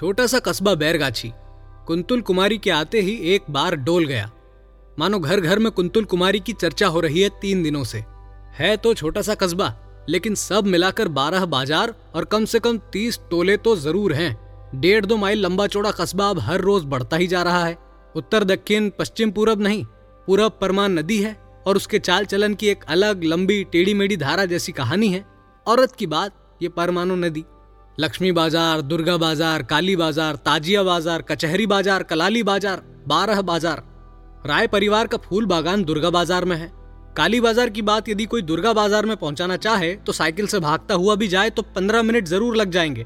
छोटा सा कस्बा बैरगाछी। कुंतुल कुमारी के आते ही एक बार डोल गया। मानो घर घर में कुंतुल कुमारी की चर्चा हो रही है तीन दिनों से। है तो छोटा सा कस्बा, लेकिन सब मिलाकर बारह बाज़ार और कम से कम तीस टोले तो ज़रूर हैं। डेढ़ दो माइल लंबा चौड़ा कस्बा अब हर रोज बढ़ता ही जा रहा है। उत्तर, दक्षिण, पश्चिम, पूरब नहीं, पूरब परमान नदी है और उसके चाल चलन की एक अलग लंबी टेढ़ी मेढ़ी धारा जैसी कहानी है। औरत की बात, ये परमाणु नदी। लक्ष्मी बाज़ार, दुर्गा बाज़ार, काली बाज़ार, ताजिया बाज़ार, कचहरी बाज़ार, कलाली बाज़ार, बारह बाज़ार। राय परिवार का फूल बागान दुर्गा बाज़ार में है। काली बाज़ार की बात यदि कोई दुर्गा बाज़ार में पहुंचाना चाहे तो साइकिल से भागता हुआ भी जाए तो पंद्रह मिनट ज़रूर लग जाएँगे।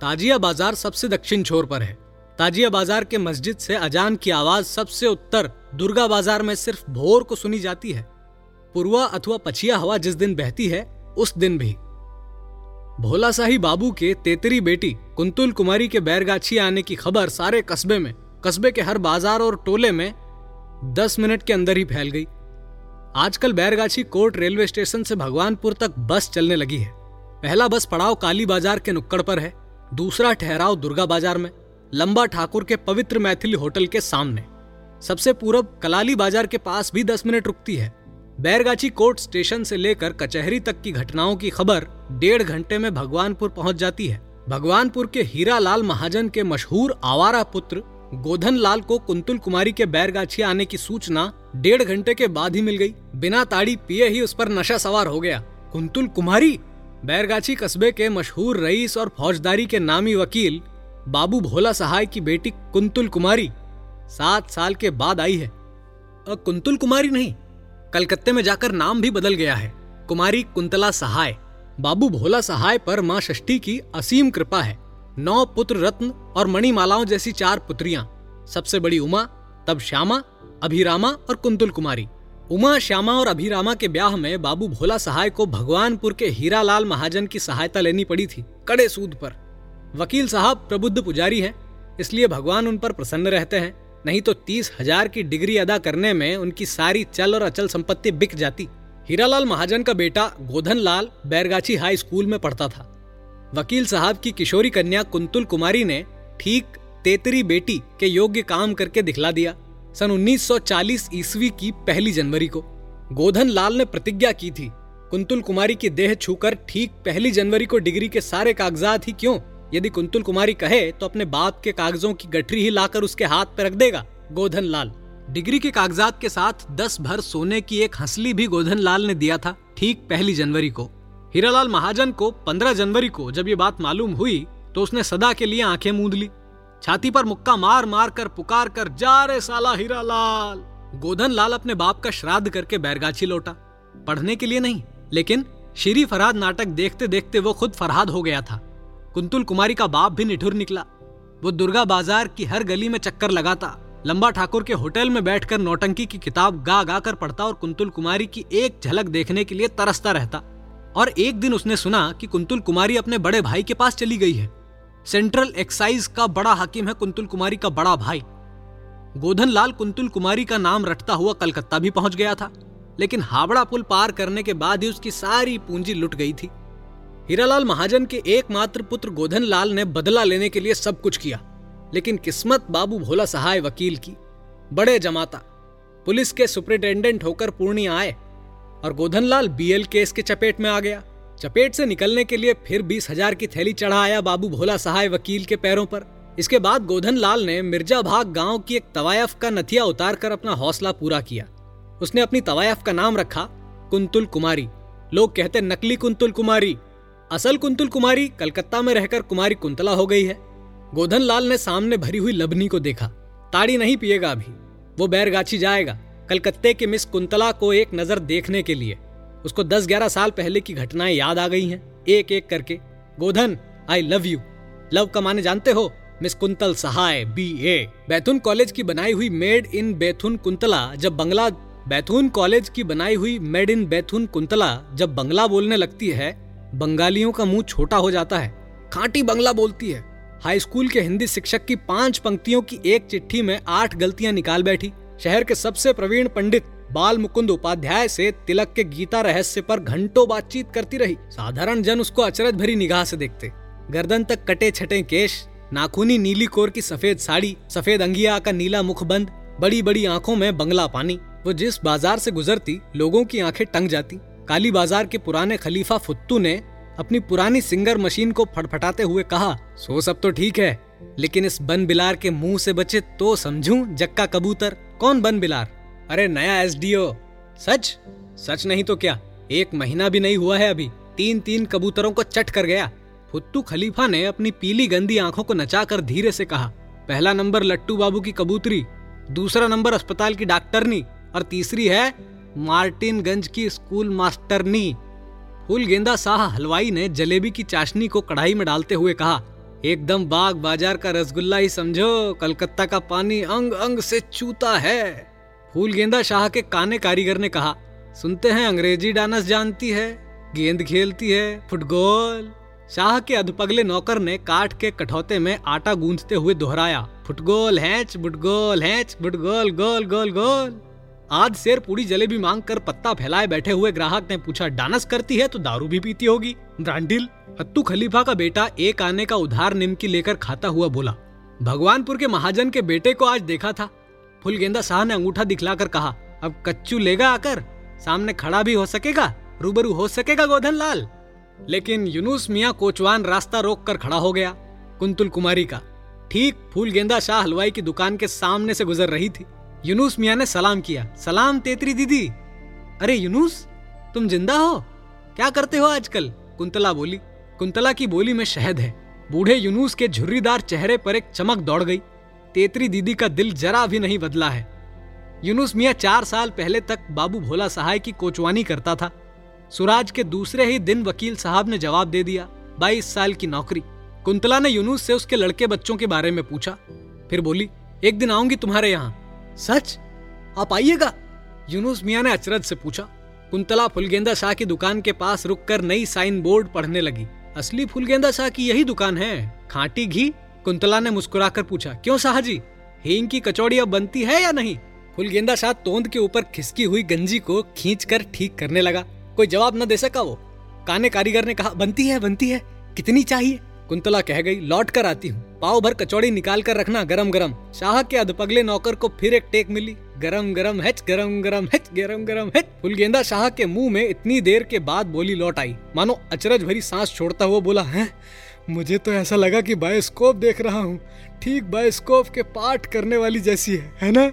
ताजिया बाज़ार सबसे दक्षिण छोर पर है। ताजिया बाज़ार के मस्जिद से अजान की आवाज़ सबसे उत्तर दुर्गा बाज़ार में सिर्फ़ भोर को सुनी जाती है। पूर्वा अथवा पछिया हवा जिस दिन बहती है, उस दिन भी। भोला शाही बाबू के तेतरी बेटी कुंतुल कुमारी के बैरगाछी आने की खबर सारे कस्बे में, कस्बे के हर बाज़ार और टोले में दस मिनट के अंदर ही फैल गई। आजकल बैरगाछी कोर्ट रेलवे स्टेशन से भगवानपुर तक बस चलने लगी है। पहला बस पड़ाव काली बाज़ार के नुक्कड़ पर है, दूसरा ठहराव दुर्गा बाज़ार में, लंबा ठाकुर के पवित्र मैथिली होटल के सामने। सबसे पूरब कलाली बाज़ार के पास भी दस मिनट रुकती है। बैरगाछी कोर्ट स्टेशन से लेकर कचहरी तक की घटनाओं की खबर डेढ़ घंटे में भगवानपुर पहुँच जाती है। भगवानपुर के हीरा लाल महाजन के मशहूर आवारा पुत्र गोधन लाल को कुंतुल कुमारी के बैरगाछी आने की सूचना डेढ़ घंटे के बाद ही मिल गई। बिना ताड़ी पिए ही उस पर नशा सवार हो गया। कुंतुल कुमारी? बैरगाछी कस्बे के मशहूर रईस और फौजदारी के नामी वकील बाबू भोला सहाय की बेटी कुंतुल कुमारी सात साल के बाद आई है। कुंतुल कुमारी नहीं कलकत्ते में जाकर नाम भी बदल गया है। कुमारी कुंतला सहाय, बाबू भोला सहाय पर माँ षष्ठी की असीम कृपा है। नौ पुत्र रत्न और मणिमालाओं जैसी चार पुत्रियाँ, सबसे बड़ी उमा, तब श्यामा, अभिरामा और कुंतुल कुमारी। उमा, श्यामा और अभिरामा के ब्याह में बाबू भोला सहाय को भगवानपुर के हीरालाल महाजन की सहायता लेनी पड़ी थी, कड़े सूद पर। वकील साहब प्रबुद्ध पुजारी हैं, इसलिए भगवान उन पर प्रसन्न रहते हैं। नहीं तो तीस हज़ार की डिग्री अदा करने में उनकी सारी चल और अचल संपत्ति बिक जाती। हीरालाल महाजन का बेटा गोधन लाल बैरगाछी हाई स्कूल में पढ़ता था। वकील साहब की किशोरी कन्या कुंतुल कुमारी ने ठीक तेतरी बेटी के योग्य काम करके दिखला दिया सन 1940 ईस्वी की पहली जनवरी को। गोधन लाल ने प्रतिज्ञा की थी, कुंतुल कुमारी की देह छूकर ठीक पहली जनवरी को डिग्री के सारे कागजात ही क्यों यदि कुंतुल कुमारी कहे तो अपने बाप के कागजों की गठरी ही लाकर उसके हाथ पर रख देगा गोधन लाल डिग्री के कागजात के साथ दस भर सोने की एक हंसली भी गोधन लाल ने दिया था, ठीक पहली जनवरी को। हीरालाल महाजन को पंद्रह जनवरी को जब ये बात मालूम हुई तो उसने सदा के लिए आँखें मूंद ली। छाती पर मुक्का मार मार कर पुकार कर, जा रे साला हीरालाल! गोधन लाल अपने बाप का श्राद्ध करके बैरगाछी लौटा। पढ़ने के लिए नहीं, लेकिन श्री फरहाद नाटक देखते देखते वो खुद फरहाद हो गया था। कुंतुल कुमारी का बाप भी निठुर निकला। वो दुर्गा बाज़ार की हर गली में चक्कर लगाता, लंबा ठाकुर के होटल में बैठकर नौटंकी की किताब गा गा कर पढ़ता और कुंतुल कुमारी की एक झलक देखने के लिए तरसता रहता। और एक दिन उसने सुना कि कुंतुल कुमारी अपने बड़े भाई के पास चली गई है। सेंट्रल एक्साइज का बड़ा हाकिम है कुंतुल कुमारी का बड़ा भाई। गोधन लाल कुंतुल कुमारी का नाम रटता हुआ कलकत्ता भी पहुँच गया था, लेकिन हावड़ा पुल पार करने के बाद ही उसकी सारी पूंजी लुट गई थी। हीरालाल महाजन के एकमात्र पुत्र गोधन लाल ने बदला लेने के लिए सब कुछ किया, लेकिन किस्मत बाबू भोला सहाय वकील की। बड़े जमाता, पुलिस के सुपरिटेंडेंट होकर पूर्णिया आए और गोधन लाल बीएल केस के चपेट में आ गया। चपेट से निकलने के लिए फिर बीस हज़ार की थैली चढ़ा आया बाबू भोला सहाय वकील के पैरों पर। इसके बाद गोधन लाल ने मिर्ज़ा भाग गाँव की एक तवायफ का नथिया उतार कर अपना हौसला पूरा किया। उसने अपनी तवायफ का नाम रखा, कुंतुल कुमारी। लोग कहते नकली कुंतुल कुमारी। असल कुंतुल कुमारी कलकत्ता में रहकर कुमारी कुंतला हो गई है। गोधन लाल ने सामने भरी हुई लबनी को देखा। ताड़ी नहीं पिएगा अभी। वो बैरगाछी जाएगा, कलकत्ते के मिस कुंतला को एक नज़र देखने के लिए। उसको दस ग्यारह साल पहले की घटनाएँ याद आ गई हैं एक एक करके। Godhan I love you love का माने जानते हो? Miss Kuntal Sahay B A Bethune college की बनाई हुई मेड इन बैथुन कुंतला, जब बंगला बैथुन कॉलेज की बनाई हुई मेड इन बैथुन कुंतला जब बंगला बोलने लगती है बंगालियों का मुँह छोटा हो जाता है। खांटी बंगला बोलती है। हाई स्कूल के हिंदी शिक्षक की पाँच पंक्तियों की एक चिट्ठी में आठ गलतियाँ निकाल बैठी। शहर के सबसे प्रवीण पंडित बाल मुकुंद उपाध्याय से तिलक के गीता रहस्य पर घंटों बातचीत करती रही। साधारण जन उसको अचरज भरी निगाह से देखते। गर्दन तक कटे छटे केश, नाखूनी नीली कोर की सफ़ेद साड़ी, सफ़ेद अंगिया का नीला मुखबंद बड़ी बड़ी आँखों में बंगला पानी। वो जिस बाज़ार से गुजरती, लोगों की आँखें टंग जाती। काली बाज़ार के पुराने खलीफा फुत्तू ने अपनी पुरानी सिंगर मशीन को फटफटाते हुए कहा, सो सब तो ठीक है, लेकिन इस बन बिलार के मुँह से बचे तो समझूं जक्का कबूतर कौन बन बिलार? अरे नया एसडीओ, सच? सच नहीं तो क्या? एक महीना भी नहीं हुआ है अभी तीन तीन कबूतरों को चट कर गया। फुत्तू खलीफा ने अपनी पीली गंदी आँखों को नचाकर धीरे से कहा, पहला नंबर लट्टू बाबू की कबूतरी, दूसरा नंबर अस्पताल की डॉक्टरनी, और तीसरी है मार्टिनगंज की स्कूल मास्टरनी। फूल गेंदा शाह हलवाई ने जलेबी की चाशनी को कढ़ाई में डालते हुए कहा, एकदम बाग बाज़ार का रसगुल्ला ही समझो, कलकत्ता का पानी अंग अंग से चूता है। फूल गेंदा शाह के काने कारीगर ने कहा, सुनते हैं, अंग्रेज़ी डांस जानती है, गेंद खेलती है, फुटबॉल। शाह के अधपगले नौकर ने काट के कठौते में आटा गूंजते हुए दोहराया फुटगोल हैच बुटगोल हैच बुटगोल गोल गोल गोल। आज शेर पूरी जलेबी मांग कर पत्ता फैलाए बैठे हुए ग्राहक ने पूछा, डांस करती है तो दारू भी पीती होगी? ब्रांडिल, हत्तू खलीफा का बेटा एक आने का उधार निमकी लेकर खाता हुआ बोला, भगवानपुर के महाजन के बेटे को आज देखा था। फुल गेंदा शाह ने अंगूठा दिखलाकर कहा, अब कच्चू लेगा आकर? सामने खड़ा भी हो सकेगा? रूबरू हो सकेगा गोधन लाल? लेकिन यूनुस मियाँ कोचवान रास्ता रोक कर खड़ा हो गया, कुंतुल कुमारी का। ठीक फूल गेंदा शाह हलवाई की दुकान के सामने से गुजर रही थी। यूनुस मियाँ ने सलाम किया। सलाम तेतरी दीदी। अरे यूनुस, तुम ज़िंदा हो? क्या करते हो आजकल? कुंतला बोली। कुंतला की बोली में शहद है। बूढ़े यूनुस के झुर्रीदार चेहरे पर एक चमक दौड़ गई। तेतरी दीदी का दिल जरा भी नहीं बदला है। यूनुस मियाँ चार साल पहले तक बाबू भोला सहाय की कोचवानी करता था। सुराज के दूसरे ही दिन वकील साहब ने जवाब दे दिया, बाईस साल की नौकरी। कुंतला ने यूनुस से उसके लड़के बच्चों के बारे में पूछा। फिर बोली, एक दिन आऊँगी तुम्हारे यहाँ। सच? आप आइएगा। यूनुस मियाँ ने अचरज से पूछा। कुंतला फुलगेंदा शाह की दुकान के पास रुककर नई साइन बोर्ड पढ़ने लगी। असली फुलगेंदा शाह की यही दुकान है। खाटी घी? कुंतला ने मुस्कुराकर पूछा। क्यों शाह जी हींग की कचौड़ी अब बनती है या नहीं? फुलगेंदा शाह तोंद के ऊपर खिसकी हुई गंजी को खींच कर ठीक करने लगा। कोई जवाब न दे सका वो। काने कारीगर ने कहा, बनती है बनती है। कितनी चाहिए? कुंतला कह गई लौट कर आती हूँ। पाव भर कचौड़ी निकाल कर रखना गरम गरम। शाह के अधपगले नौकर को फिर एक टेक मिली। गरम गरम हेच, गरम गरम हेच, गरम गरम हेच। फुलगेंदा शाह के मुँह में इतनी देर के बाद बोली लौट आई। मानो अचरज भरी सांस छोड़ता हुआ बोला, है? मुझे तो ऐसा लगा कि बायोस्कोप देख रहा हूँ। ठीक बायोस्कोप के पाठ करने वाली जैसी है है ना?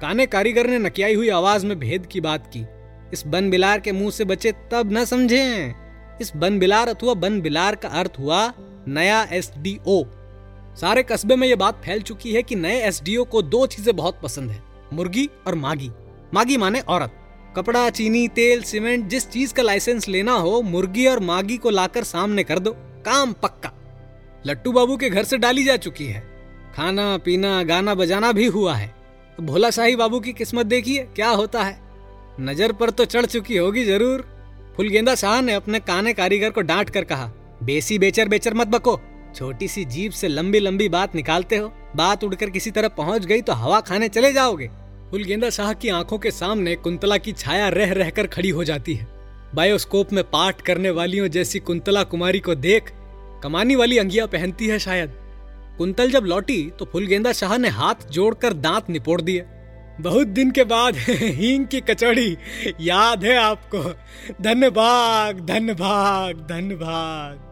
काने कारीगर ने नकियाई हुई आवाज़ में भेद की बात की। इस बन बिलार के मुँह से बचे तब न समझे। इस बन बिलार अथवा बन बिलार का अर्थ हुआ नया एसडीओ। सारे कस्बे में यह बात फैल चुकी है कि नए एसडीओ को दो चीज़ें बहुत पसंद है, मुर्गी और मागी। मागी माने औरत। कपड़ा, चीनी, तेल, सीमेंट, जिस चीज़ का लाइसेंस लेना हो, मुर्गी और मागी को लाकर सामने कर दो। काम पक्का। लट्टू बाबू के घर से डाली जा चुकी है। खाना, पीना, गाना बजाना भी हुआ है। भोला शाही बाबू की किस्मत देखिए, क्या होता है। नज़र पर तो चढ़ चुकी होगी ज़रूर। फुलगेंदा शाह ने अपने काने कारीगर को डांट कर कहा, बेसी बेचर बेचर मत बको। छोटी सी जीप से लंबी लंबी बात निकालते हो। बात उड़कर किसी तरह पहुँच गई तो हवा खाने चले जाओगे। फुलगेंदा शाह की आँखों के सामने कुंतला की छाया रह रहकर खड़ी हो जाती है। बायोस्कोप में पाठ करने वालियों जैसी कुंतला कुमारी को देख कमानी वाली अंगिया पहनती है शायद। कुंतल जब लौटी तो फुलगेंदा शाह ने हाथ जोड़कर दांत निपोड़ दिए। बहुत दिन के बाद हींग की कचौड़ी, याद है आपको? धन्यवाद धन्यवाद धन्यवाद।